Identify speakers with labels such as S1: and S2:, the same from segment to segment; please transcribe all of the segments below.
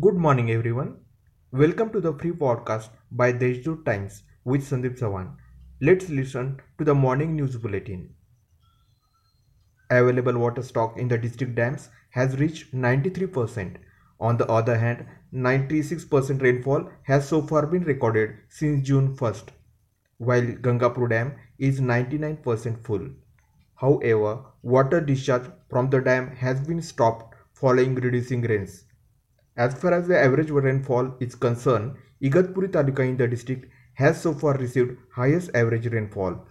S1: Good morning, everyone. Welcome to the free podcast by Deshdoot Times with Sandeep Sawan. Let's listen to the morning news bulletin. Available water stock in the district dams has reached 93%. On the other hand, 96% rainfall has so far been recorded since June 1st, while Gangapur Dam is 99% full. However, water discharge from the dam has been stopped following reducing rains. As far as the average rainfall is concerned, Igatpuri Taluka in the district has so far received highest average rainfall,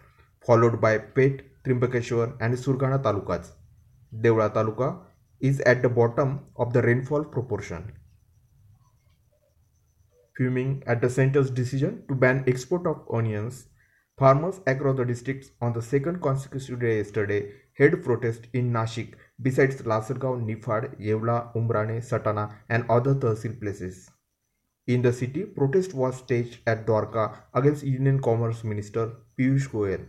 S1: followed by Peth, Trimbakeshwar and Surgana Talukas. Deola Taluka is at the bottom of the rainfall proportion. Fuming at the center's decision to ban export of onions, farmers across the districts on the second consecutive day yesterday held protest in Nashik besides Lasalgaon, Nifad, Yevla, Umrane, Satana and other Tahsil places. In the city, protest was staged at Dwarka against Union Commerce Minister Piyush Goyal.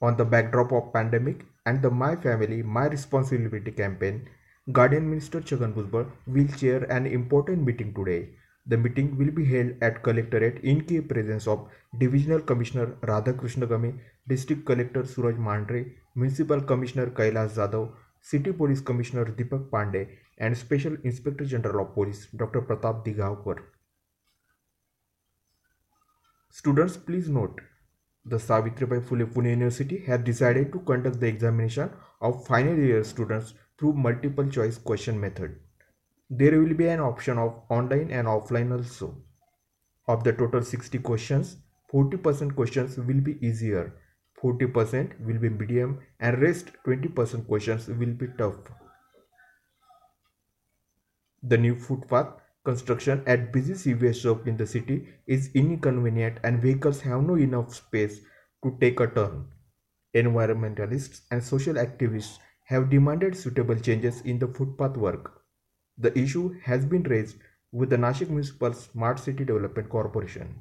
S1: On the backdrop of pandemic and the My Family, My Responsibility campaign, Guardian Minister Chhagan Bhujbal will chair an important meeting today the meeting will be held at Collectorate in key presence of Divisional Commissioner Radhakrishna Game, District Collector Suraj Mandhare, Municipal Commissioner Kailas Jadhav, City Police Commissioner Deepak Pandey, and Special Inspector General of Police Dr. Pratap Digavkar. Students, please note the Savitribai Phule Pune University has decided to conduct the examination of final year students through multiple choice question method. There will be an option of online and offline also. Of the total 60 questions, 40% questions will be easier, 40% will be medium and rest 20% questions will be tough. The new footpath construction at busy CBS shop in the city is inconvenient and vehicles have no enough space to take a turn. Environmentalists and social activists have demanded suitable changes in the footpath work. The issue has been raised with the Nashik Municipal Smart City Development Corporation.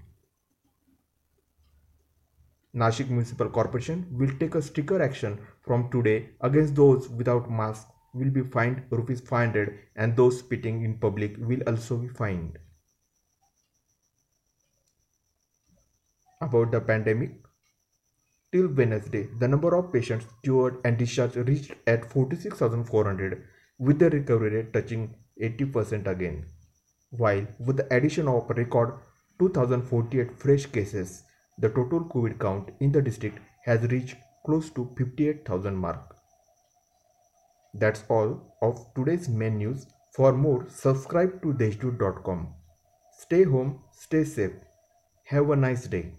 S1: Nashik Municipal Corporation will take a stricter action from today against those without mask will be fined rupees 500 and those spitting in public will also be fined. About the pandemic, till Wednesday, the number of patients cured and discharged reached at 46,400 with the recovery rate touching 80% again, while with the addition of a record 2048 fresh cases, the total COVID count in the district has reached close to 58,000 mark. That's all of today's main news. For more, subscribe to deshdoot.com. Stay home, stay safe. Have a nice day.